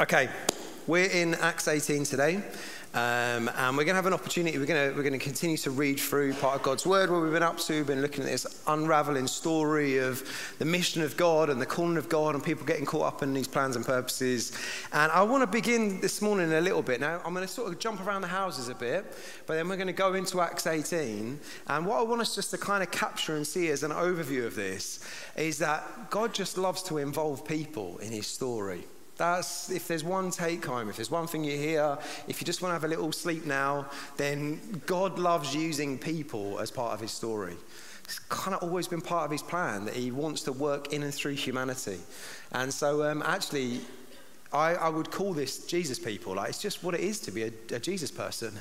Okay, we're in Acts 18 today. Um, and we're going to have an opportunity. We're going to, we're going to continue to read through part of God's Word, where we've been up to. Been looking at this unraveling story of the mission of God and the calling of God and people getting caught up in these plans and purposes. And I want to begin this morning a little bit. Now, I'm going to sort of jump around the houses a bit, but then we're going to go into Acts 18. And what I want us just to kind of capture and see as an overview of this is that God just loves to involve people in his story. That's, if there's one take home, if there's one thing you hear, if you just want to have a little sleep now, then God loves using people as part of his story. It's kind of always been part of his plan that he wants to work in and through humanity. And so, um, actually, I, I, would call this Jesus people. Like, it's just what it is to be a, a Jesus person.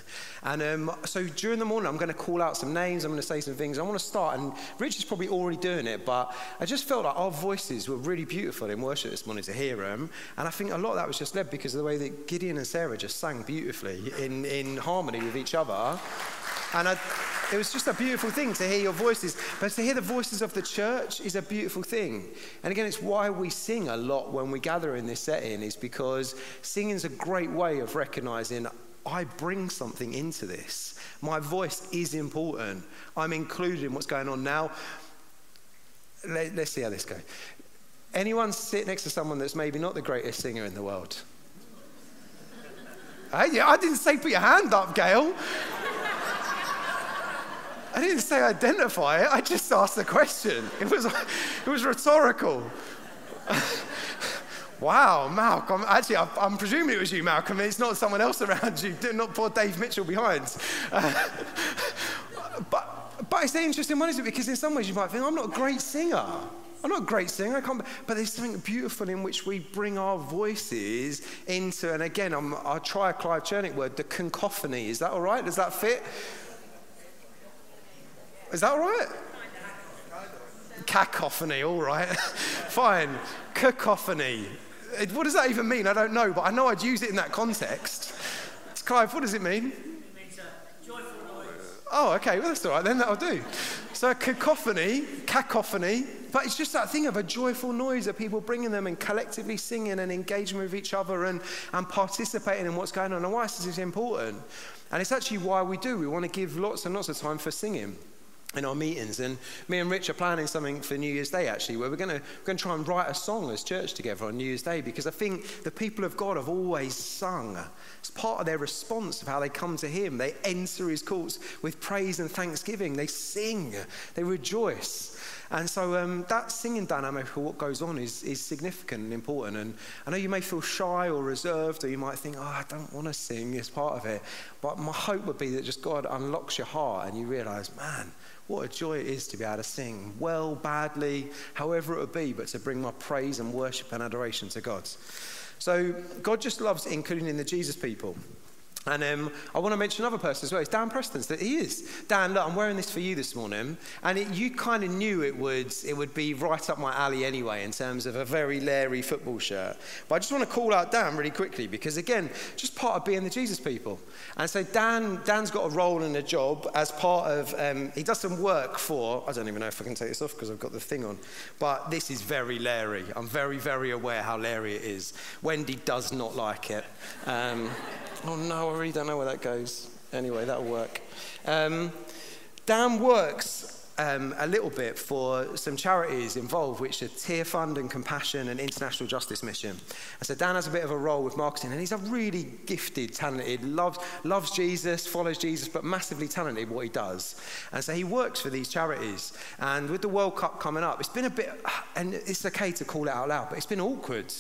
And um, so during the morning, I'm going to call out some names. I'm going to say some things. I want to start, and Rich is probably already doing it, but I just felt like our voices were really beautiful in worship this morning to hear them. And I think a lot of that was just led because of the way that Gideon and Sarah just sang beautifully in, in harmony with each other. And I, it was just a beautiful thing to hear your voices. But to hear the voices of the church is a beautiful thing. And again, it's why we sing a lot when we gather in this setting, is because singing is a great way of recognizing I bring something into this. My voice is important. I'm included in what's going on now. Let, us see how this goes. Anyone sit next to someone that's maybe not the greatest singer in the world? hey, I didn't say put your hand up, Gail. I didn't say identify it, I just asked the question. It was, it was rhetorical. wow, Malcolm. Actually, I'm, I'm, presuming it was you, Malcolm. It's not someone else around you, not poor Dave Mitchell behind. But, but it's an interesting one, isn't it? Because in some ways you might think, I'm not a great singer. I'm not a great singer, I can't, but there's something beautiful in which we bring our voices into, and again, I'm, I'll try a Clive Churnick word, the cacophony. Is that all right? Does that fit? Is that all right? Cacophony, all right. Fine. Cacophony. What does that even mean? I don't know, but I know I'd use it in that context. It's Clive, what does it mean? Oh, okay, well, that's all right, then that'll do. So, cacophony, cacophony, but it's just that thing of a joyful noise of people bringing them and collectively singing and engaging with each other and, and participating in what's going on. And why is this important? And it's actually why we do. We want to give lots and lots of time for singing in our meetings. And me and Rich are planning something for New Year's Day, actually, where we're going to, we're to try and write a song as church together on New Year's Day because I think the people of God have always sung. It's part of their response of how they come to Him. They enter His courts with praise and thanksgiving. They sing, they rejoice. And so um, that singing dynamic for what goes on is, is significant and important. And I know you may feel shy or reserved, or you might think, oh, I don't want to sing, it's part of it. But my hope would be that just God unlocks your heart and you realize, man, what a joy it is to be able to sing well, badly, however it would be, but to bring my praise and worship and adoration to God. So God just loves including the Jesus people. And um, I want to mention another person as well. It's Dan Preston. That he is. Dan, look, I'm wearing this for you this morning, and it, you kind of knew it would it would be right up my alley anyway in terms of a very Larry football shirt. But I just want to call out Dan really quickly because again, just part of being the Jesus people. And so Dan Dan's got a role and a job as part of. Um, he does some work for. I don't even know if I can take this off because I've got the thing on. But this is very Larry. I'm very very aware how Larry it is. Wendy does not like it. Um, Oh no, Really don't know where that goes. Anyway, that'll work. Um, Dan works um, a little bit for some charities involved, which are Tearfund and Compassion and International Justice Mission. And so Dan has a bit of a role with marketing, and he's a really gifted, talented, loves, loves Jesus, follows Jesus, but massively talented what he does. And so he works for these charities. And with the World Cup coming up, it's been a bit, and it's okay to call it out loud, but it's been awkward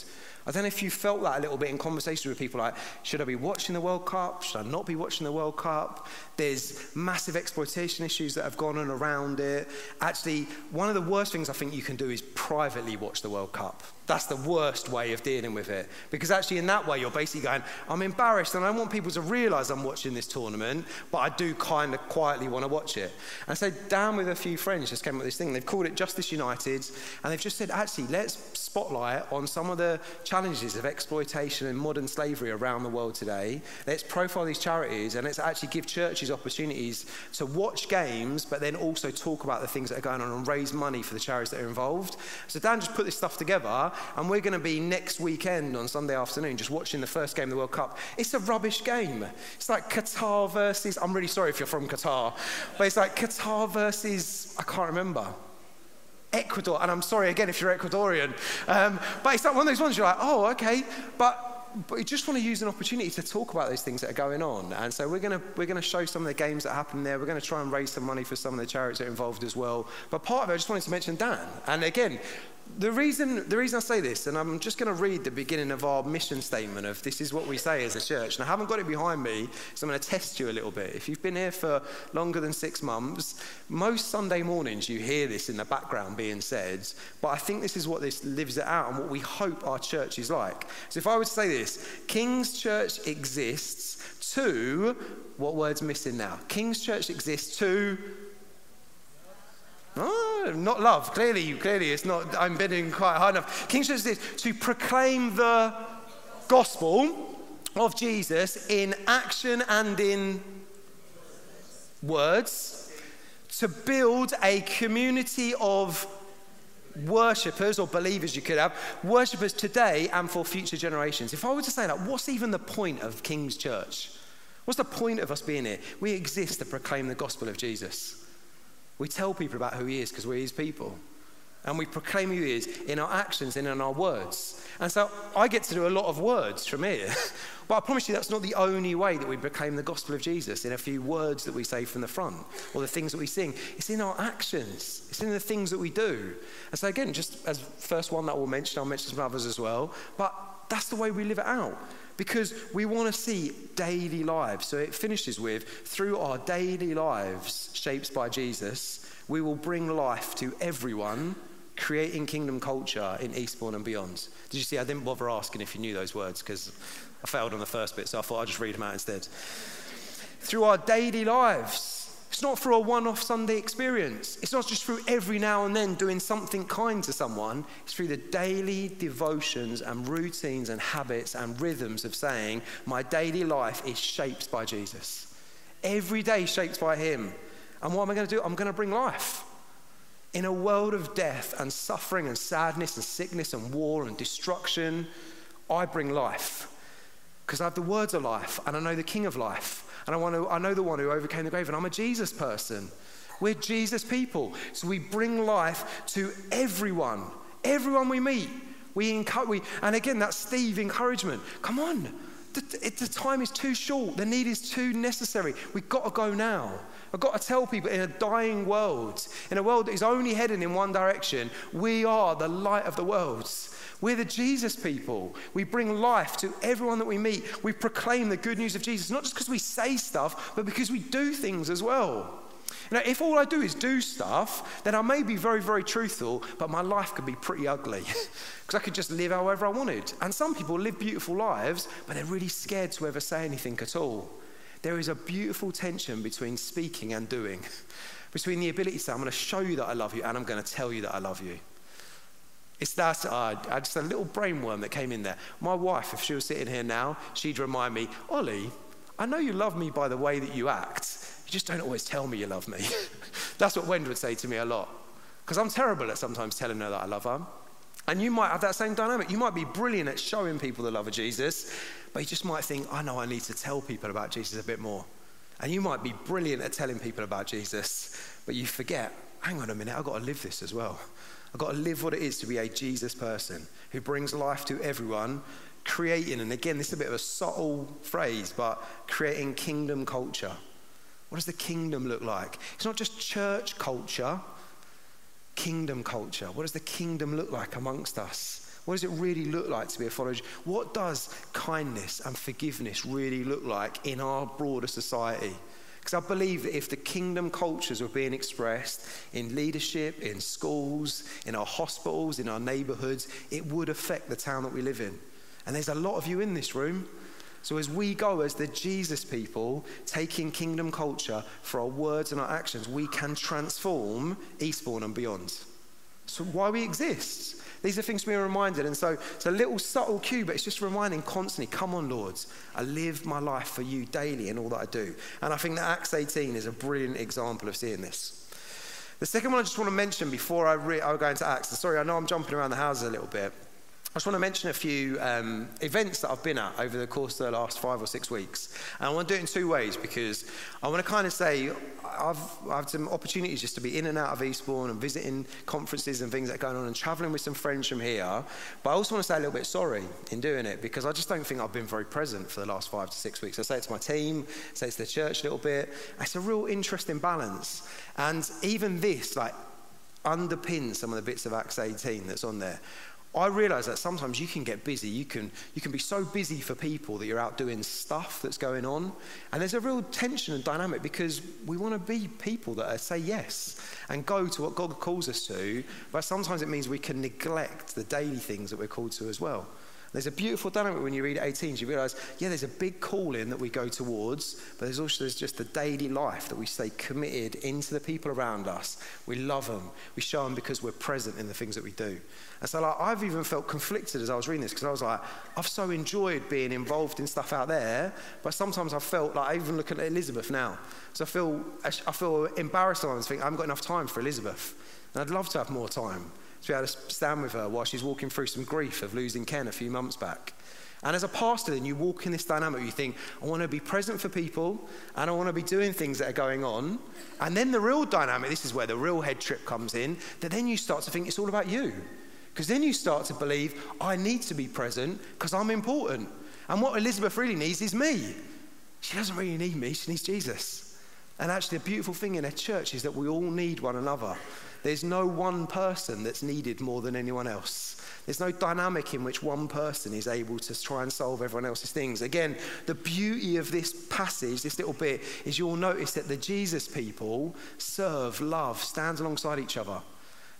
I don't know if you felt that a little bit in conversations with people like, should I be watching the World Cup? Should I not be watching the World Cup? There's massive exploitation issues that have gone on around it. Actually, one of the worst things I think you can do is privately watch the World Cup. That's the worst way of dealing with it. Because actually, in that way, you're basically going, I'm embarrassed and I want people to realize I'm watching this tournament, but I do kind of quietly want to watch it. And so, Dan with a few friends just came up with this thing. They've called it Justice United, and they've just said, actually, let's spotlight on some of the challenges of exploitation and modern slavery around the world today. Let's profile these charities and let's actually give churches opportunities to watch games, but then also talk about the things that are going on and raise money for the charities that are involved. So, Dan just put this stuff together and we're going to be next weekend on Sunday afternoon just watching the first game of the World Cup. It's a rubbish game. It's like Qatar versus, I'm really sorry if you're from Qatar, but it's like Qatar versus, I can't remember. Ecuador, and I'm sorry again if you're Ecuadorian, um, but it's like one of those ones you're like, oh, okay, but but we just want to use an opportunity to talk about those things that are going on. And so we're going to, we're going to show some of the games that happen there. We're going to try and raise some money for some of the charities that are involved as well. But part of it, I just wanted to mention Dan. And again, the reason, the reason I say this, and I'm just going to read the beginning of our mission statement of this is what we say as a church. And I haven't got it behind me, so I'm going to test you a little bit. If you've been here for longer than six months, most Sunday mornings you hear this in the background being said, but I think this is what this lives it out and what we hope our church is like. So if I were to say this, King's Church exists to, what word's missing now? King's Church exists to Oh, not love. Clearly, clearly, it's not. I'm bidding quite high enough. King says this to proclaim the gospel of Jesus in action and in words, to build a community of worshippers or believers you could have, worshippers today and for future generations. If I were to say that, what's even the point of King's Church? What's the point of us being here? We exist to proclaim the gospel of Jesus. We tell people about who He is because we're His people. And we proclaim who He is in our actions and in our words. And so I get to do a lot of words from here. but I promise you that's not the only way that we proclaim the gospel of Jesus in a few words that we say from the front or the things that we sing. It's in our actions, it's in the things that we do. And so, again, just as first one that we'll mention, I'll mention some others as well. But that's the way we live it out because we want to see daily lives. So it finishes with through our daily lives, shaped by Jesus, we will bring life to everyone, creating kingdom culture in Eastbourne and beyond. Did you see? I didn't bother asking if you knew those words because I failed on the first bit, so I thought I'd just read them out instead. Through our daily lives, it's not for a one off Sunday experience. It's not just through every now and then doing something kind to someone. It's through the daily devotions and routines and habits and rhythms of saying, My daily life is shaped by Jesus. Every day shaped by Him. And what am I going to do? I'm going to bring life. In a world of death and suffering and sadness and sickness and war and destruction, I bring life. Because I have the words of life and I know the King of life. And I, want to, I know the one who overcame the grave, and I'm a Jesus person. We're Jesus people. So we bring life to everyone, everyone we meet. We encourage, and again, that's Steve encouragement. Come on, the, the time is too short. The need is too necessary. We've got to go now. I've got to tell people in a dying world, in a world that is only heading in one direction, we are the light of the world. We're the Jesus people. We bring life to everyone that we meet. We proclaim the good news of Jesus, not just because we say stuff, but because we do things as well. You know, if all I do is do stuff, then I may be very, very truthful, but my life could be pretty ugly because I could just live however I wanted. And some people live beautiful lives, but they're really scared to ever say anything at all. There is a beautiful tension between speaking and doing, between the ability to say, I'm going to show you that I love you, and I'm going to tell you that I love you. It's that, uh, just a little brainworm that came in there. My wife, if she was sitting here now, she'd remind me, Ollie, I know you love me by the way that you act. You just don't always tell me you love me. That's what Wend would say to me a lot. Because I'm terrible at sometimes telling her that I love her. And you might have that same dynamic. You might be brilliant at showing people the love of Jesus, but you just might think, I know I need to tell people about Jesus a bit more. And you might be brilliant at telling people about Jesus, but you forget, hang on a minute, I've got to live this as well. I've got to live what it is to be a Jesus person who brings life to everyone, creating, and again, this is a bit of a subtle phrase, but creating kingdom culture. What does the kingdom look like? It's not just church culture, kingdom culture. What does the kingdom look like amongst us? What does it really look like to be a follower? What does kindness and forgiveness really look like in our broader society? Because I believe that if the kingdom cultures were being expressed in leadership, in schools, in our hospitals, in our neighborhoods, it would affect the town that we live in. And there's a lot of you in this room. So as we go as the Jesus people, taking kingdom culture for our words and our actions, we can transform Eastbourne and beyond. So why we exist. These are things we're reminded. And so it's a little subtle cue, but it's just reminding constantly, come on, Lords, I live my life for you daily in all that I do. And I think that Acts 18 is a brilliant example of seeing this. The second one I just want to mention before I, re- I go into Acts, sorry, I know I'm jumping around the houses a little bit, I just want to mention a few um, events that I've been at over the course of the last five or six weeks. And I want to do it in two ways because I want to kind of say I've, I've had some opportunities just to be in and out of Eastbourne and visiting conferences and things that are going on and traveling with some friends from here. But I also want to say a little bit sorry in doing it because I just don't think I've been very present for the last five to six weeks. I say it to my team, I say it to the church a little bit. It's a real interesting balance. And even this, like, underpins some of the bits of Acts 18 that's on there. I realize that sometimes you can get busy. You can, you can be so busy for people that you're out doing stuff that's going on. And there's a real tension and dynamic because we want to be people that say yes and go to what God calls us to. But sometimes it means we can neglect the daily things that we're called to as well. There's a beautiful dynamic when you read 18. You realize, yeah, there's a big calling that we go towards, but there's also there's just the daily life that we stay committed into the people around us. We love them. We show them because we're present in the things that we do. And so, like, I've even felt conflicted as I was reading this because I was like, I've so enjoyed being involved in stuff out there, but sometimes I felt like I even look at Elizabeth now. So I feel I feel embarrassed sometimes. Think I haven't got enough time for Elizabeth, and I'd love to have more time to be able to stand with her while she's walking through some grief of losing Ken a few months back. And as a pastor, then you walk in this dynamic, you think, I want to be present for people and I want to be doing things that are going on. And then the real dynamic, this is where the real head trip comes in, that then you start to think it's all about you. Because then you start to believe, I need to be present because I'm important. And what Elizabeth really needs is me. She doesn't really need me, she needs Jesus. And actually, the beautiful thing in a church is that we all need one another. There's no one person that's needed more than anyone else. There's no dynamic in which one person is able to try and solve everyone else's things. Again, the beauty of this passage, this little bit, is you'll notice that the Jesus people serve, love, stand alongside each other.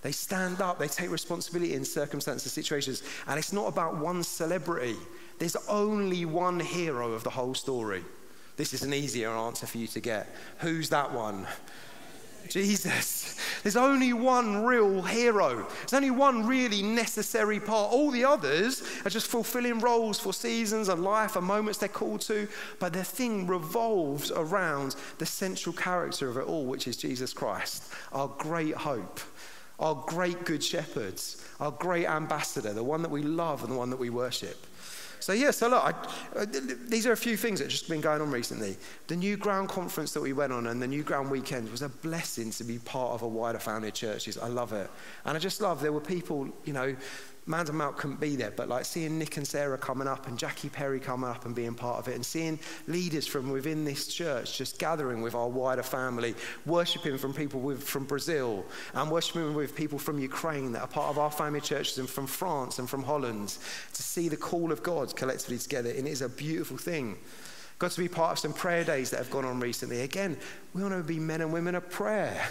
They stand up, they take responsibility in circumstances, situations, and it's not about one celebrity. There's only one hero of the whole story. This is an easier answer for you to get. Who's that one? Jesus. There's only one real hero. There's only one really necessary part. All the others are just fulfilling roles for seasons and life and moments they're called to. But the thing revolves around the central character of it all, which is Jesus Christ, our great hope, our great good shepherds, our great ambassador, the one that we love and the one that we worship. So, yeah, so look, I, uh, these are a few things that have just been going on recently. The Newground conference that we went on and the Newground weekend was a blessing to be part of a wider family of churches. I love it. And I just love there were people, you know, Manda Mount couldn't be there, but like seeing Nick and Sarah coming up and Jackie Perry coming up and being part of it and seeing leaders from within this church just gathering with our wider family, worshipping from people with, from Brazil and worshipping with people from Ukraine that are part of our family churches and from France and from Holland to see the call of God collectively together. And it is a beautiful thing got to be part of some prayer days that have gone on recently. Again, we want to be men and women of prayer,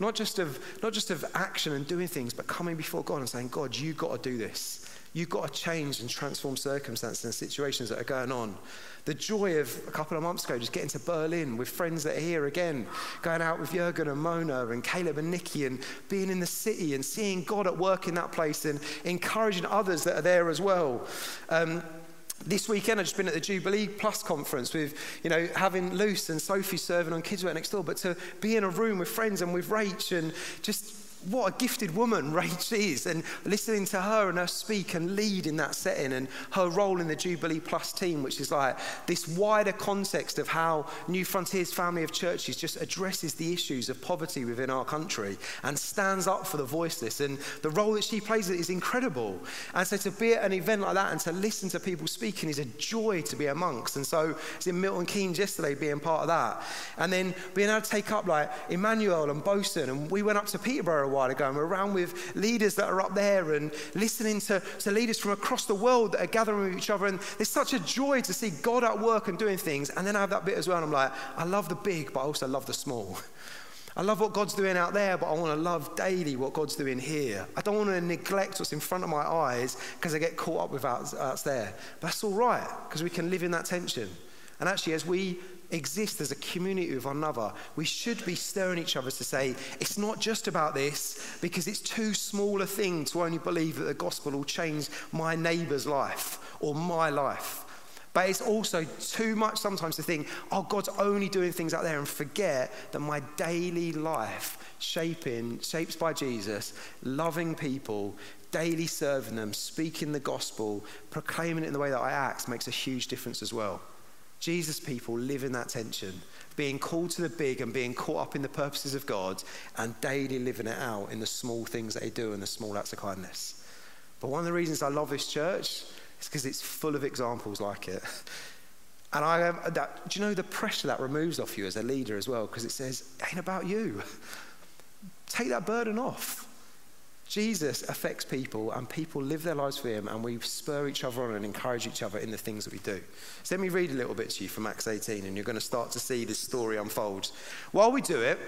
not just of, not just of action and doing things, but coming before God and saying, God, you've got to do this. You've got to change and transform circumstances and situations that are going on. The joy of a couple of months ago, just getting to Berlin with friends that are here again, going out with Jurgen and Mona and Caleb and Nikki and being in the city and seeing God at work in that place and encouraging others that are there as well. Um, this weekend I've just been at the Jubilee Plus conference with, you know, having Luce and Sophie serving on Kids Work Next Door, but to be in a room with friends and with Rach and just what a gifted woman Rach is, and listening to her and her speak and lead in that setting, and her role in the Jubilee Plus team, which is like this wider context of how Newfrontiers family of churches just addresses the issues of poverty within our country and stands up for the voiceless. And the role that she plays is incredible. And so to be at an event like that and to listen to people speaking is a joy to be amongst. And so it's in Milton Keynes yesterday being part of that. And then being able to take up like Emmanuel and Bosun, and we went up to Peterborough while ago, and we're around with leaders that are up there and listening to, to leaders from across the world that are gathering with each other. And it's such a joy to see God at work and doing things. And then I have that bit as well, and I'm like, I love the big, but I also love the small. I love what God's doing out there, but I want to love daily what God's doing here. I don't want to neglect what's in front of my eyes because I get caught up with what's there. But that's all right because we can live in that tension. And actually, as we exist as a community with one another, we should be stirring each other to say, it's not just about this, because it's too small a thing to only believe that the gospel will change my neighbour's life or my life. But it's also too much sometimes to think, oh, God's only doing things out there and forget that my daily life, shaping, shaped by Jesus, loving people, daily serving them, speaking the gospel, proclaiming it in the way that I act makes a huge difference as well. Jesus people live in that tension, being called to the big and being caught up in the purposes of God and daily living it out in the small things that they do and the small acts of kindness. But one of the reasons I love this church is because it's full of examples like it. And I have that, do you know the pressure that removes off you as a leader as well? Because it says, ain't about you. Take that burden off. Jesus affects people and people live their lives for him and we spur each other on and encourage each other in the things that we do. So let me read a little bit to you from Acts 18 and you're going to start to see this story unfold. While we do it,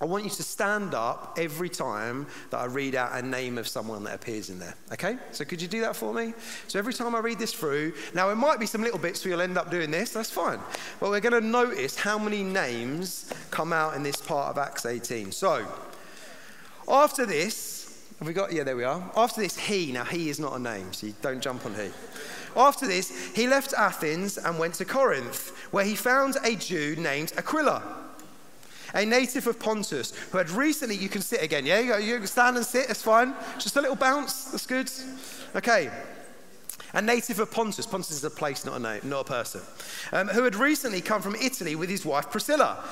I want you to stand up every time that I read out a name of someone that appears in there. Okay? So could you do that for me? So every time I read this through, now it might be some little bits where you'll end up doing this, that's fine. But we're going to notice how many names come out in this part of Acts 18. So after this, have we got? Yeah, there we are. After this, he, now he is not a name, so you don't jump on he. After this, he left Athens and went to Corinth, where he found a Jew named Aquila, a native of Pontus, who had recently, you can sit again, yeah? You, you can stand and sit, that's fine. Just a little bounce, that's good. Okay. A native of Pontus, Pontus is a place, not a name, not a person, um, who had recently come from Italy with his wife Priscilla.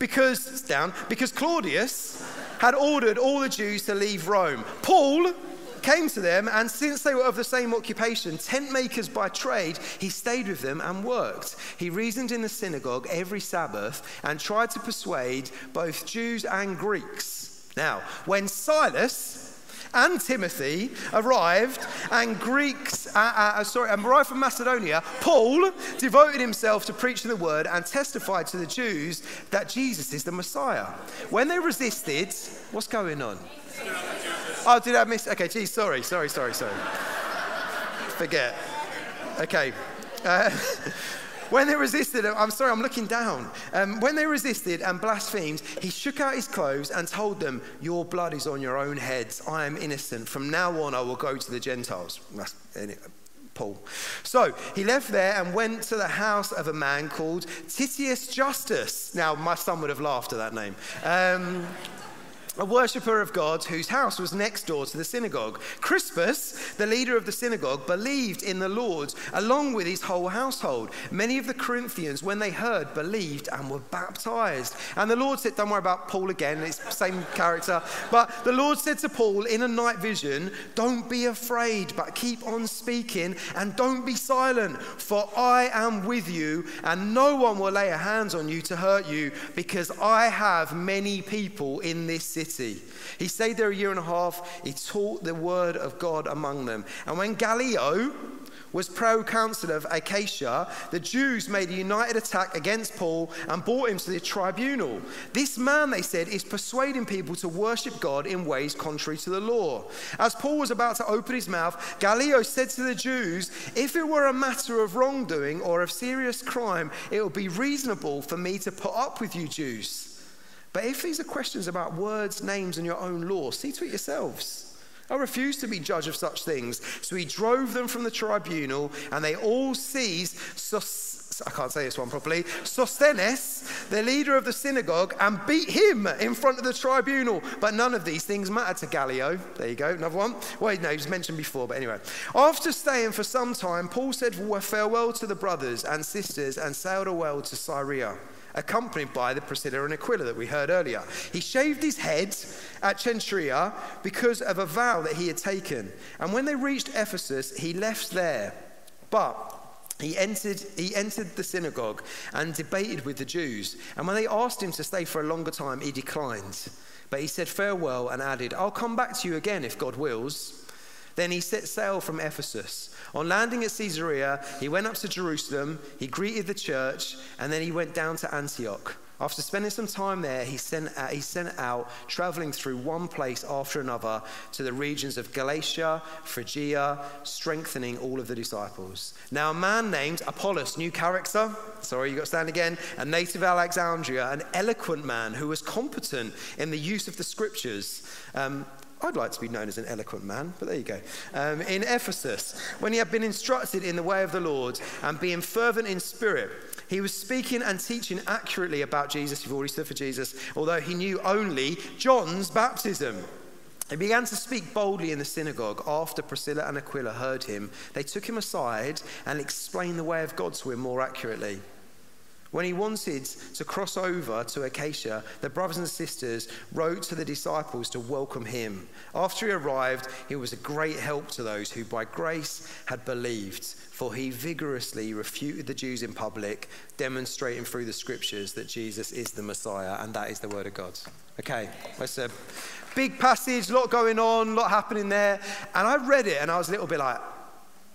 Because, down, because Claudius had ordered all the Jews to leave Rome. Paul came to them, and since they were of the same occupation, tent makers by trade, he stayed with them and worked. He reasoned in the synagogue every Sabbath and tried to persuade both Jews and Greeks. Now, when Silas, and Timothy arrived, and Greeks, uh, uh, uh sorry, arrived from Macedonia. Paul devoted himself to preaching the word and testified to the Jews that Jesus is the Messiah. When they resisted, what's going on? Oh, did I miss? Okay, geez, sorry, sorry, sorry, sorry. Forget. Okay. Uh, When they resisted, I'm sorry, I'm looking down. Um, when they resisted and blasphemed, he shook out his clothes and told them, Your blood is on your own heads. I am innocent. From now on, I will go to the Gentiles. That's Paul. So he left there and went to the house of a man called Titius Justus. Now, my son would have laughed at that name. Um, a worshipper of God whose house was next door to the synagogue. Crispus, the leader of the synagogue, believed in the Lord along with his whole household. Many of the Corinthians, when they heard, believed and were baptized. And the Lord said, Don't worry about Paul again, it's the same character. But the Lord said to Paul in a night vision, Don't be afraid, but keep on speaking and don't be silent, for I am with you, and no one will lay a hands on you to hurt you, because I have many people in this city city. He stayed there a year and a half. He taught the word of God among them. And when Gallio was proconsul of Achaia, the Jews made a united attack against Paul and brought him to the tribunal. This man, they said, is persuading people to worship God in ways contrary to the law. As Paul was about to open his mouth, Gallio said to the Jews, If it were a matter of wrongdoing or of serious crime, it would be reasonable for me to put up with you Jews. But if these are questions about words, names, and your own law, see to it yourselves. I refuse to be judge of such things. So he drove them from the tribunal, and they all seized Sos- I can't say this one properly. Sosthenes, the leader of the synagogue, and beat him in front of the tribunal. But none of these things mattered to Gallio. There you go, another one. Well, no, he was mentioned before, but anyway. After staying for some time, Paul said farewell to the brothers and sisters and sailed away to Syria accompanied by the Priscilla and Aquila that we heard earlier. He shaved his head at Cenchreae because of a vow that he had taken. And when they reached Ephesus, he left there. But he entered, he entered the synagogue and debated with the Jews. And when they asked him to stay for a longer time, he declined. But he said farewell and added, I'll come back to you again if God wills. Then he set sail from Ephesus. On landing at Caesarea, he went up to Jerusalem, he greeted the church, and then he went down to Antioch. After spending some time there, he sent out, he sent out, traveling through one place after another to the regions of Galatia, Phrygia, strengthening all of the disciples. Now, a man named Apollos, new character, sorry, you got to stand again, a native Alexandria, an eloquent man who was competent in the use of the scriptures. Um, I'd like to be known as an eloquent man, but there you go. Um, in Ephesus, when he had been instructed in the way of the Lord and being fervent in spirit, he was speaking and teaching accurately about Jesus. You've already stood for Jesus, although he knew only John's baptism. He began to speak boldly in the synagogue. After Priscilla and Aquila heard him, they took him aside and explained the way of God to him more accurately. When he wanted to cross over to Achaia, the brothers and sisters wrote to the disciples to welcome him. After he arrived, he was a great help to those who by grace had believed, for he vigorously refuted the Jews in public, demonstrating through the scriptures that Jesus is the Messiah, and that is the word of God. Okay, that's a big passage, a lot going on, a lot happening there. And I read it and I was a little bit like,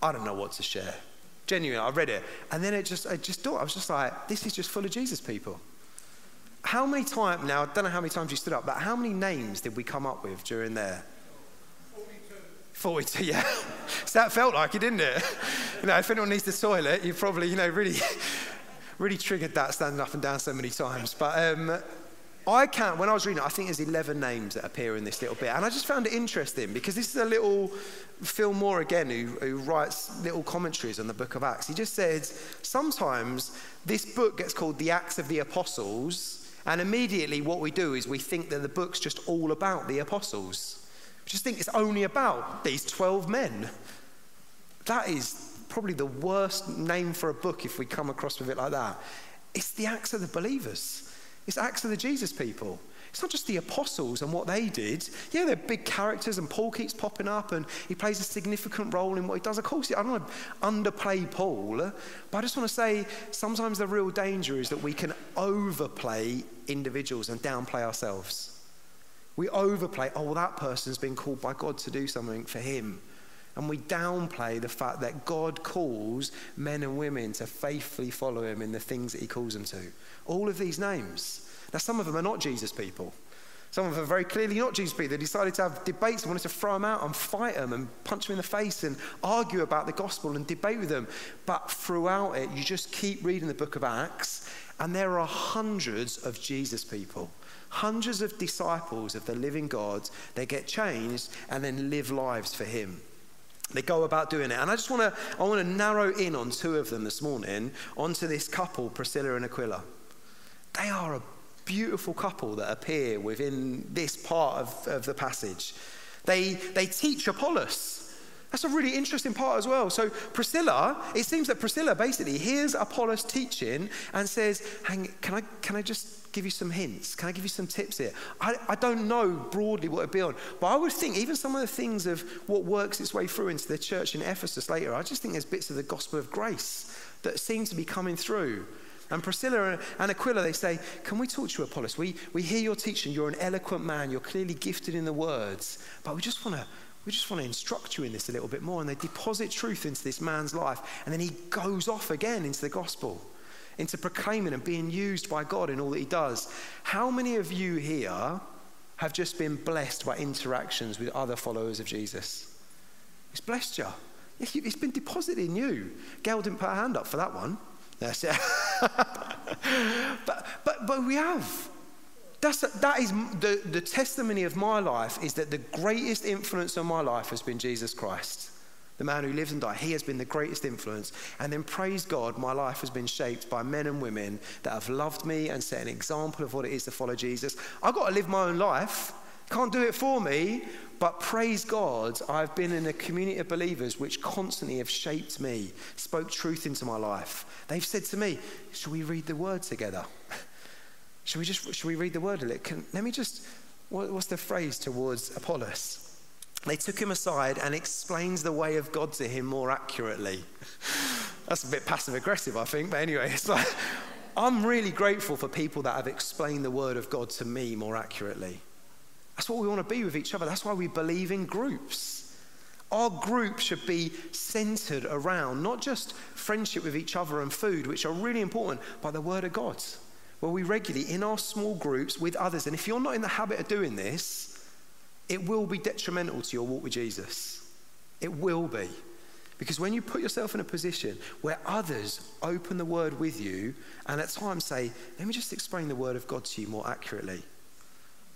I don't know what to share. Genuinely, I read it. And then it just, I just thought, I was just like, this is just full of Jesus people. How many times, now, I don't know how many times you stood up, but how many names did we come up with during there? 42, yeah. so that felt like it, didn't it? you know, if anyone needs the toilet, you probably, you know, really, really triggered that standing up and down so many times. But um, I can't, when I was reading it, I think there's 11 names that appear in this little bit. And I just found it interesting because this is a little Phil Moore again, who, who writes little commentaries on the book of Acts. He just says sometimes this book gets called the Acts of the Apostles. And immediately what we do is we think that the book's just all about the apostles. We just think it's only about these 12 men. That is probably the worst name for a book if we come across with it like that. It's the Acts of the believers. It's Acts of the Jesus people. It's not just the apostles and what they did. Yeah, they're big characters, and Paul keeps popping up and he plays a significant role in what he does. Of course, I don't want to underplay Paul, but I just want to say sometimes the real danger is that we can overplay individuals and downplay ourselves. We overplay, oh, well, that person's been called by God to do something for him. And we downplay the fact that God calls men and women to faithfully follow him in the things that he calls them to. All of these names. Now, some of them are not Jesus people. Some of them are very clearly not Jesus people. They decided to have debates and wanted to throw them out and fight them and punch them in the face and argue about the gospel and debate with them. But throughout it, you just keep reading the book of Acts, and there are hundreds of Jesus people hundreds of disciples of the living God. They get changed and then live lives for Him. They go about doing it. And I just want to I want to narrow in on two of them this morning, onto this couple, Priscilla and Aquila. They are a beautiful couple that appear within this part of, of the passage. They, they teach Apollos. That's a really interesting part as well. So, Priscilla, it seems that Priscilla basically hears Apollos teaching and says, Hang, can, I, can I just give you some hints? Can I give you some tips here? I, I don't know broadly what it'd be on, but I would think even some of the things of what works its way through into the church in Ephesus later, I just think there's bits of the gospel of grace that seem to be coming through. And Priscilla and Aquila, they say, Can we talk to you, Apollos? We, we hear your teaching. You're an eloquent man. You're clearly gifted in the words. But we just want to. We just want to instruct you in this a little bit more. And they deposit truth into this man's life. And then he goes off again into the gospel, into proclaiming and being used by God in all that he does. How many of you here have just been blessed by interactions with other followers of Jesus? It's blessed you. It's been deposited in you. Gail didn't put her hand up for that one. That's it. but, but, but we have. That's, that is the, the testimony of my life is that the greatest influence on my life has been Jesus Christ, the man who lives and died. He has been the greatest influence. And then, praise God, my life has been shaped by men and women that have loved me and set an example of what it is to follow Jesus. I've got to live my own life. Can't do it for me, but praise God, I've been in a community of believers which constantly have shaped me, spoke truth into my life. They've said to me, Should we read the word together? should we just should we read the word a little? Can, let me just what, what's the phrase towards Apollos? They took him aside and explains the way of God to him more accurately. That's a bit passive aggressive, I think, but anyway, it's like I'm really grateful for people that have explained the word of God to me more accurately. That's what we want to be with each other. That's why we believe in groups. Our group should be centered around not just friendship with each other and food, which are really important, but the Word of God. Where we regularly, in our small groups with others, and if you're not in the habit of doing this, it will be detrimental to your walk with Jesus. It will be. Because when you put yourself in a position where others open the Word with you and at times say, let me just explain the Word of God to you more accurately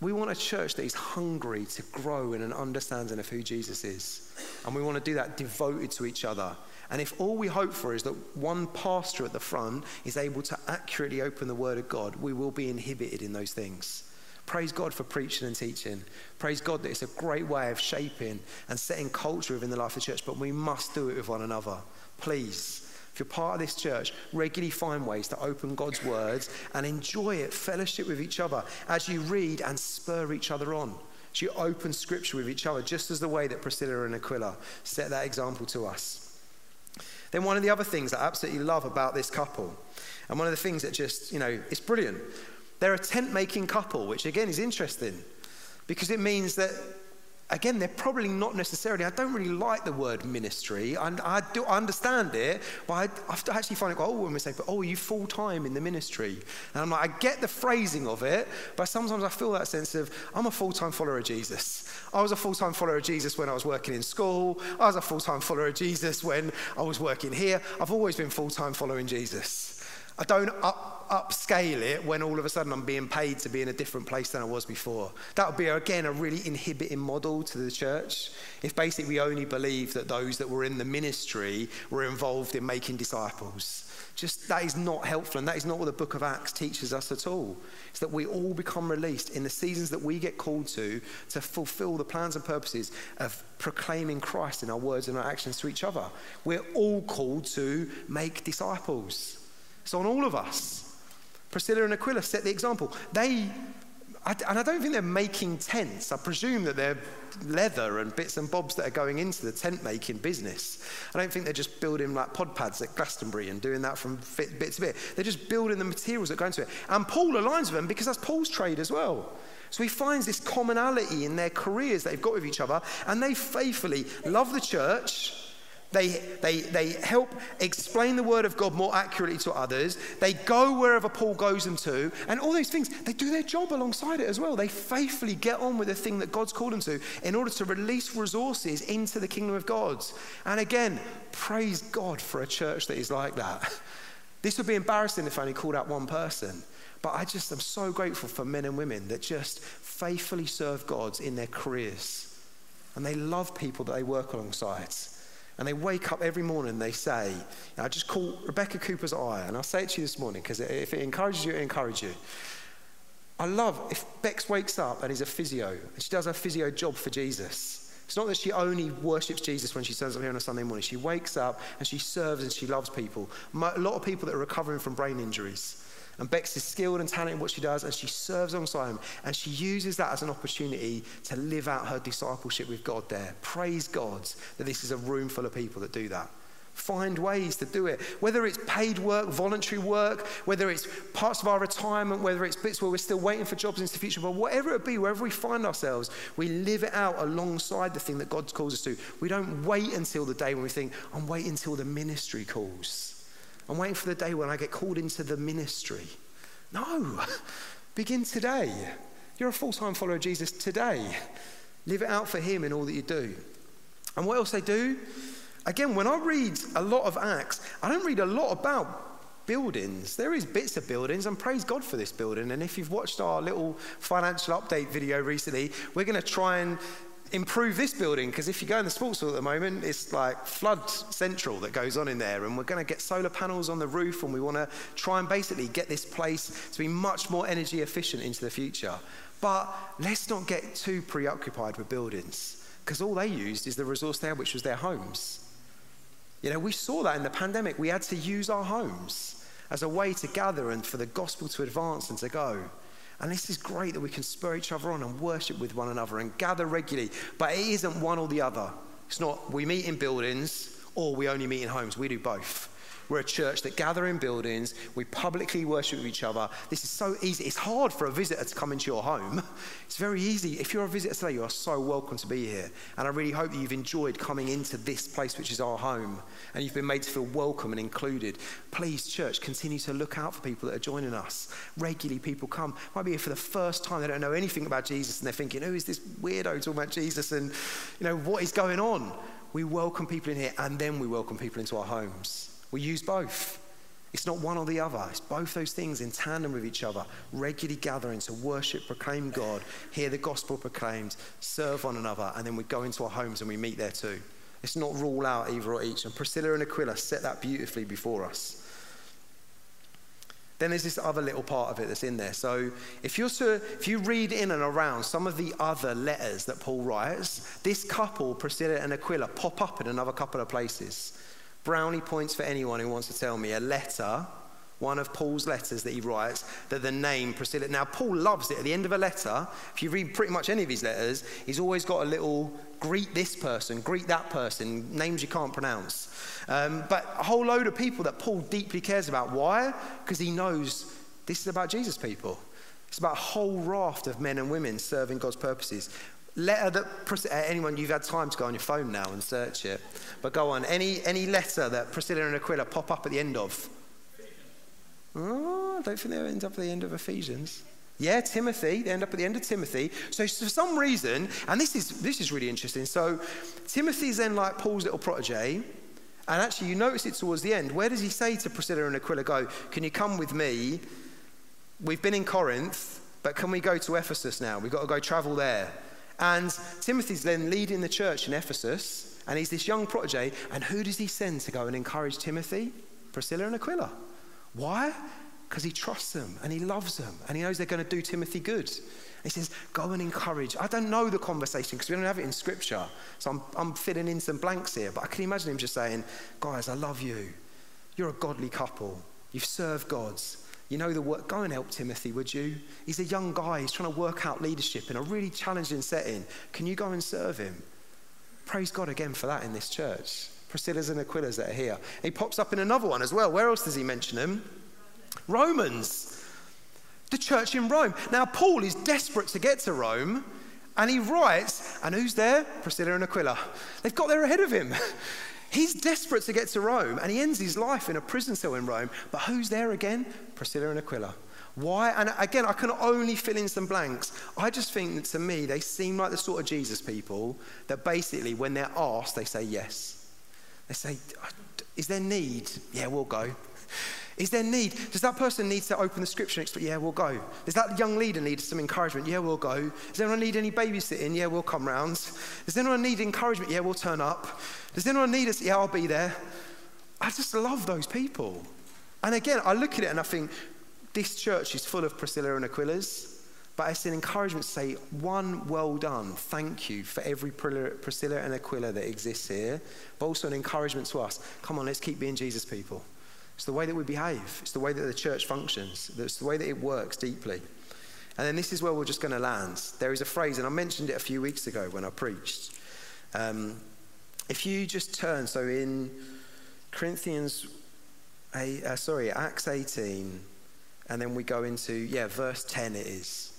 we want a church that is hungry to grow in an understanding of who Jesus is. And we want to do that devoted to each other. And if all we hope for is that one pastor at the front is able to accurately open the Word of God, we will be inhibited in those things. Praise God for preaching and teaching. Praise God that it's a great way of shaping and setting culture within the life of the church, but we must do it with one another. Please. If you're part of this church, regularly find ways to open God's words and enjoy it, fellowship with each other as you read and spur each other on. As you open scripture with each other, just as the way that Priscilla and Aquila set that example to us. Then, one of the other things that I absolutely love about this couple, and one of the things that just, you know, it's brilliant. They're a tent making couple, which again is interesting because it means that again, they're probably not necessarily, I don't really like the word ministry. I, I do understand it, but I, I actually find it quite, oh, when we say, but oh, are you full time in the ministry? And I'm like, I get the phrasing of it, but sometimes I feel that sense of, I'm a full time follower of Jesus. I was a full time follower of Jesus when I was working in school. I was a full time follower of Jesus when I was working here. I've always been full time following Jesus. I don't up, upscale it when all of a sudden I'm being paid to be in a different place than I was before. That would be, again, a really inhibiting model to the church. If basically we only believe that those that were in the ministry were involved in making disciples. Just that is not helpful, and that is not what the book of Acts teaches us at all. It's that we all become released in the seasons that we get called to to fulfill the plans and purposes of proclaiming Christ in our words and our actions to each other. We're all called to make disciples. It's on all of us. Priscilla and Aquila set the example. They, and I don't think they're making tents. I presume that they're leather and bits and bobs that are going into the tent making business. I don't think they're just building like pod pads at Glastonbury and doing that from bit to bit. They're just building the materials that go into it. And Paul aligns with them because that's Paul's trade as well. So he finds this commonality in their careers they've got with each other, and they faithfully love the church they, they, they help explain the word of God more accurately to others. They go wherever Paul goes them to. And all those things, they do their job alongside it as well. They faithfully get on with the thing that God's called them to in order to release resources into the kingdom of God. And again, praise God for a church that is like that. This would be embarrassing if I only called out one person. But I just am so grateful for men and women that just faithfully serve God in their careers. And they love people that they work alongside. And they wake up every morning and they say, I just call Rebecca Cooper's eye, and I'll say it to you this morning because if it encourages you, it encourages you. I love if Bex wakes up and is a physio, and she does her physio job for Jesus. It's not that she only worships Jesus when she turns up here on a Sunday morning. She wakes up and she serves and she loves people. A lot of people that are recovering from brain injuries. And Bex is skilled and talented in what she does, and she serves alongside him. And she uses that as an opportunity to live out her discipleship with God there. Praise God that this is a room full of people that do that. Find ways to do it. Whether it's paid work, voluntary work, whether it's parts of our retirement, whether it's bits where we're still waiting for jobs into the future, but whatever it be, wherever we find ourselves, we live it out alongside the thing that God calls us to. We don't wait until the day when we think, I'm waiting until the ministry calls. I'm waiting for the day when I get called into the ministry. No, begin today. You're a full time follower of Jesus today. Live it out for Him in all that you do. And what else they do? Again, when I read a lot of Acts, I don't read a lot about buildings. There is bits of buildings, and praise God for this building. And if you've watched our little financial update video recently, we're going to try and improve this building because if you go in the sports hall at the moment, it's like flood central that goes on in there. And we're going to get solar panels on the roof and we want to try and basically get this place to be much more energy efficient into the future. But let's not get too preoccupied with buildings because all they used is the resource there, which was their homes. You know, we saw that in the pandemic. We had to use our homes as a way to gather and for the gospel to advance and to go. And this is great that we can spur each other on and worship with one another and gather regularly. But it isn't one or the other. It's not we meet in buildings or we only meet in homes. We do both. We're a church that gather in buildings. We publicly worship with each other. This is so easy. It's hard for a visitor to come into your home. It's very easy. If you're a visitor today, you are so welcome to be here. And I really hope that you've enjoyed coming into this place, which is our home, and you've been made to feel welcome and included. Please, church, continue to look out for people that are joining us. Regularly, people come. Might be here for the first time. They don't know anything about Jesus, and they're thinking, "Who is this weirdo talking about Jesus?" And you know what is going on. We welcome people in here, and then we welcome people into our homes. We use both. It's not one or the other. It's both those things in tandem with each other, regularly gathering to worship, proclaim God, hear the gospel proclaimed, serve one another, and then we go into our homes and we meet there too. It's not rule out either or each. And Priscilla and Aquila set that beautifully before us. then there's this other little part of it that's in there. So if you're to, if you read in and around some of the other letters that Paul writes, this couple, Priscilla and Aquila, pop up in another couple of places. Brownie points for anyone who wants to tell me a letter, one of Paul's letters that he writes, that the name Priscilla. Now, Paul loves it. At the end of a letter, if you read pretty much any of his letters, he's always got a little greet this person, greet that person, names you can't pronounce. Um, but a whole load of people that Paul deeply cares about. Why? Because he knows this is about Jesus people. It's about a whole raft of men and women serving God's purposes. Letter that uh, anyone you've had time to go on your phone now and search it, but go on any any letter that Priscilla and Aquila pop up at the end of. Oh, I don't think they end up at the end of Ephesians. Yeah, Timothy. They end up at the end of Timothy. So for some reason, and this is this is really interesting. So Timothy's then like Paul's little protege, and actually, you notice it towards the end. Where does he say to Priscilla and Aquila, Go, can you come with me? We've been in Corinth, but can we go to Ephesus now? We've got to go travel there. And Timothy's then leading the church in Ephesus, and he's this young protege. And who does he send to go and encourage Timothy? Priscilla and Aquila. Why? Because he trusts them and he loves them and he knows they're going to do Timothy good. He says, Go and encourage. I don't know the conversation because we don't have it in scripture. So I'm, I'm filling in some blanks here. But I can imagine him just saying, Guys, I love you. You're a godly couple. You've served God's. You know the work. Go and help Timothy, would you? He's a young guy. He's trying to work out leadership in a really challenging setting. Can you go and serve him? Praise God again for that in this church. Priscilla's and Aquila's that are here. He pops up in another one as well. Where else does he mention him? Romans the church in Rome. Now, Paul is desperate to get to Rome, and he writes, and who's there? Priscilla and Aquila. They've got there ahead of him. He's desperate to get to Rome, and he ends his life in a prison cell in Rome. But who's there again? Priscilla and Aquila. Why? And again, I can only fill in some blanks. I just think that to me, they seem like the sort of Jesus people that basically, when they're asked, they say yes. They say, Is there need? Yeah, we'll go. Is there need? Does that person need to open the scripture and? Yeah, we'll go. Does that young leader need some encouragement? Yeah, we'll go. Does anyone need any babysitting? Yeah, we'll come round. Does anyone need encouragement? Yeah, we'll turn up. Does anyone need us? Yeah, I'll be there. I just love those people. And again, I look at it and I think, this church is full of Priscilla and Aquilas. But it's an encouragement to say, one, well done. Thank you for every Priscilla and Aquila that exists here. But also an encouragement to us. Come on, let's keep being Jesus people. It's the way that we behave, it's the way that the church functions, it's the way that it works deeply. And then this is where we're just going to land. There is a phrase, and I mentioned it a few weeks ago when I preached. Um, if you just turn, so in Corinthians, uh, sorry, Acts 18, and then we go into, yeah, verse 10 it is.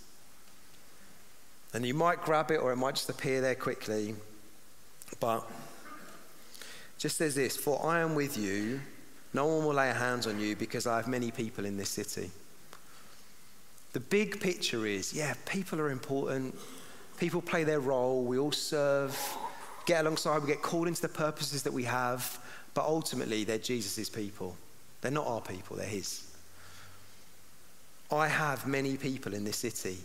And you might grab it or it might just appear there quickly. But just says this For I am with you no one will lay hands on you because I have many people in this city. The big picture is yeah, people are important. People play their role. We all serve, get alongside, we get called into the purposes that we have. But ultimately, they're Jesus' people. They're not our people, they're His. I have many people in this city.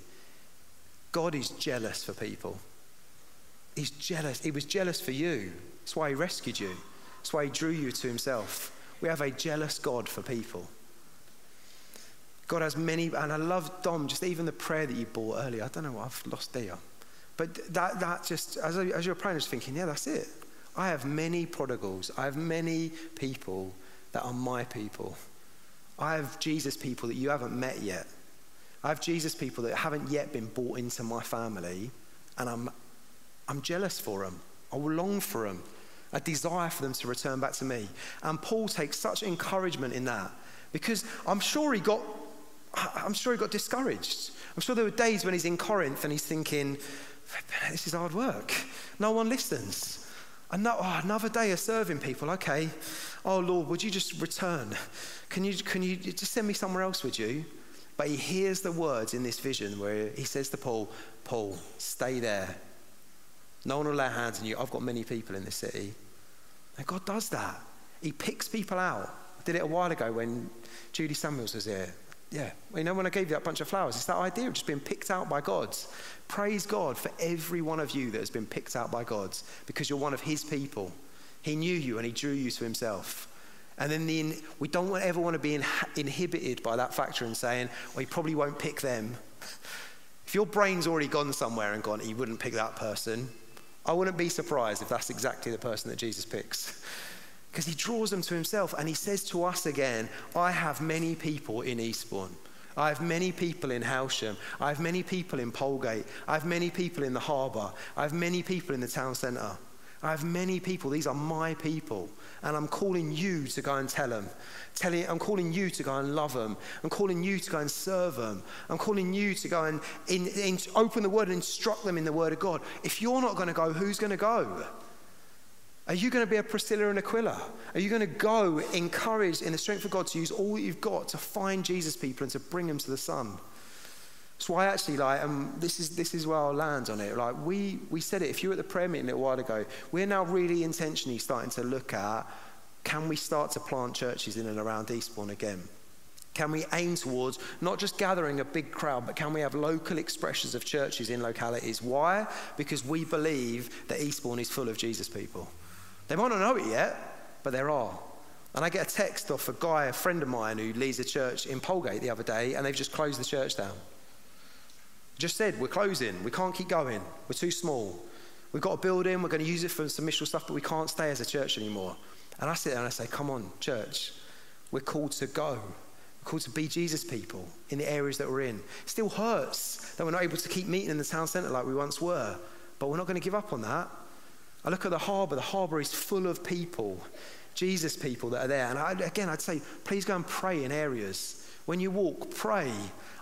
God is jealous for people. He's jealous. He was jealous for you. That's why He rescued you, that's why He drew you to Himself. We have a jealous God for people. God has many, and I love Dom, just even the prayer that you brought earlier. I don't know what I've lost there. But that, that just, as, as you're praying, I was thinking, yeah, that's it. I have many prodigals. I have many people that are my people. I have Jesus people that you haven't met yet. I have Jesus people that haven't yet been brought into my family, and I'm, I'm jealous for them. I long for them a desire for them to return back to me. And Paul takes such encouragement in that because I'm sure he got, I'm sure he got discouraged. I'm sure there were days when he's in Corinth and he's thinking, this is hard work. No one listens. Another, oh, another day of serving people. Okay. Oh, Lord, would you just return? Can you, can you just send me somewhere else, would you? But he hears the words in this vision where he says to Paul, Paul, stay there. No one will lay hands on you. I've got many people in this city. And God does that. He picks people out. I did it a while ago when Judy Samuels was here. Yeah, you know, when I gave you that bunch of flowers, it's that idea of just being picked out by God. Praise God for every one of you that has been picked out by God because you're one of His people. He knew you and He drew you to Himself. And then the, we don't ever want to be inhibited by that factor and saying, well, he probably won't pick them. If your brain's already gone somewhere and gone, he wouldn't pick that person, I wouldn't be surprised if that's exactly the person that Jesus picks. Because he draws them to himself and he says to us again, I have many people in Eastbourne. I have many people in Hailsham. I have many people in Polegate. I have many people in the harbour. I have many people in the town centre. I have many people. These are my people. And I'm calling you to go and tell them. Telling, I'm calling you to go and love them. I'm calling you to go and serve them. I'm calling you to go and in, in, open the word and instruct them in the word of God. If you're not going to go, who's going to go? Are you going to be a Priscilla and Aquila? Are you going to go encouraged in the strength of God to use all that you've got to find Jesus people and to bring them to the Son? That's I actually, like, um, this is this is where I'll land on it. Like, we we said it. If you were at the prayer meeting a little while ago, we're now really intentionally starting to look at can we start to plant churches in and around Eastbourne again? Can we aim towards not just gathering a big crowd, but can we have local expressions of churches in localities? Why? Because we believe that Eastbourne is full of Jesus people. They might not know it yet, but there are. And I get a text off a guy, a friend of mine, who leads a church in Polegate the other day, and they've just closed the church down. Just said, we're closing. We can't keep going. We're too small. We've got a building. We're going to use it for some mission stuff, but we can't stay as a church anymore. And I sit there and I say, come on, church. We're called to go. We're called to be Jesus people in the areas that we're in. It still hurts that we're not able to keep meeting in the town centre like we once were, but we're not going to give up on that. I look at the harbour, the harbour is full of people, Jesus people that are there. And I, again, I'd say, please go and pray in areas. When you walk, pray.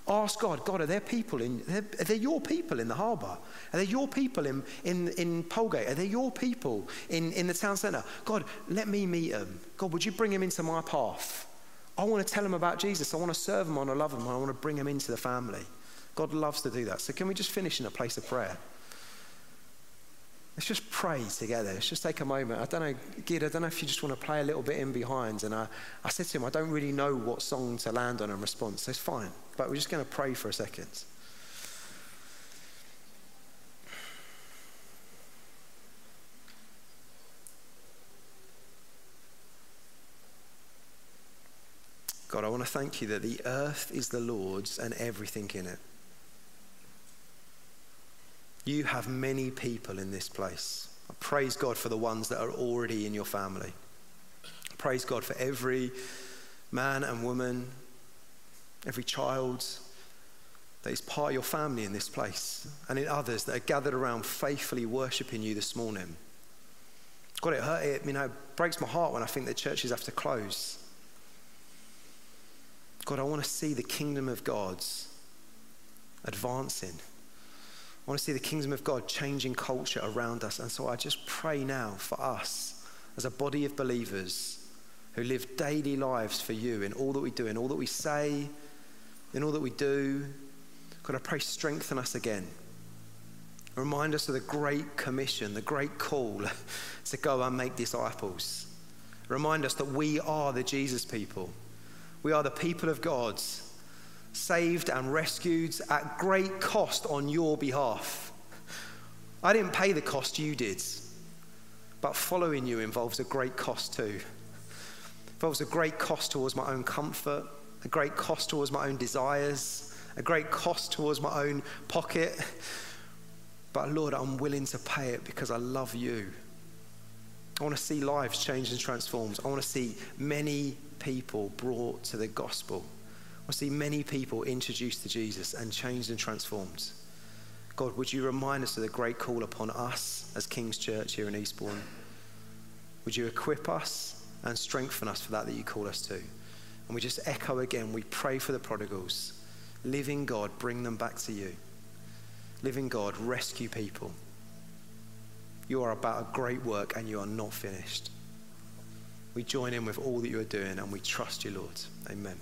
Ask God, God, are there people in, are there your people in the harbour? Are there your people in, in, in Polegate? Are there your people in, in the town centre? God, let me meet them. God, would you bring them into my path? I want to tell them about Jesus. I want to serve them. I want to love them. I want to bring them into the family. God loves to do that. So can we just finish in a place of prayer? Let's just pray together. Let's just take a moment. I don't know, Gid, I don't know if you just want to play a little bit in behind. And I, I said to him, I don't really know what song to land on in response. So it's fine. But we're just going to pray for a second. God, I want to thank you that the earth is the Lord's and everything in it. You have many people in this place. I praise God for the ones that are already in your family. Praise God for every man and woman, every child that is part of your family in this place, and in others that are gathered around faithfully worshiping you this morning. God, it hurt. It, you know, breaks my heart when I think that churches have to close. God, I want to see the kingdom of God's advancing. I want to see the kingdom of God changing culture around us. And so I just pray now for us as a body of believers who live daily lives for you in all that we do, in all that we say, in all that we do. God, I pray strengthen us again. Remind us of the great commission, the great call to go and make disciples. Remind us that we are the Jesus people. We are the people of God saved and rescued at great cost on your behalf. I didn't pay the cost, you did. But following you involves a great cost too. It involves a great cost towards my own comfort, a great cost towards my own desires, a great cost towards my own pocket. But Lord, I'm willing to pay it because I love you. I want to see lives changed and transformed. I want to see many people brought to the gospel. I see many people introduced to Jesus and changed and transformed. God, would you remind us of the great call upon us as King's Church here in Eastbourne? Would you equip us and strengthen us for that that you call us to? And we just echo again, we pray for the prodigals. Living God, bring them back to you. Living God, rescue people. You are about a great work and you are not finished. We join in with all that you are doing and we trust you, Lord. Amen.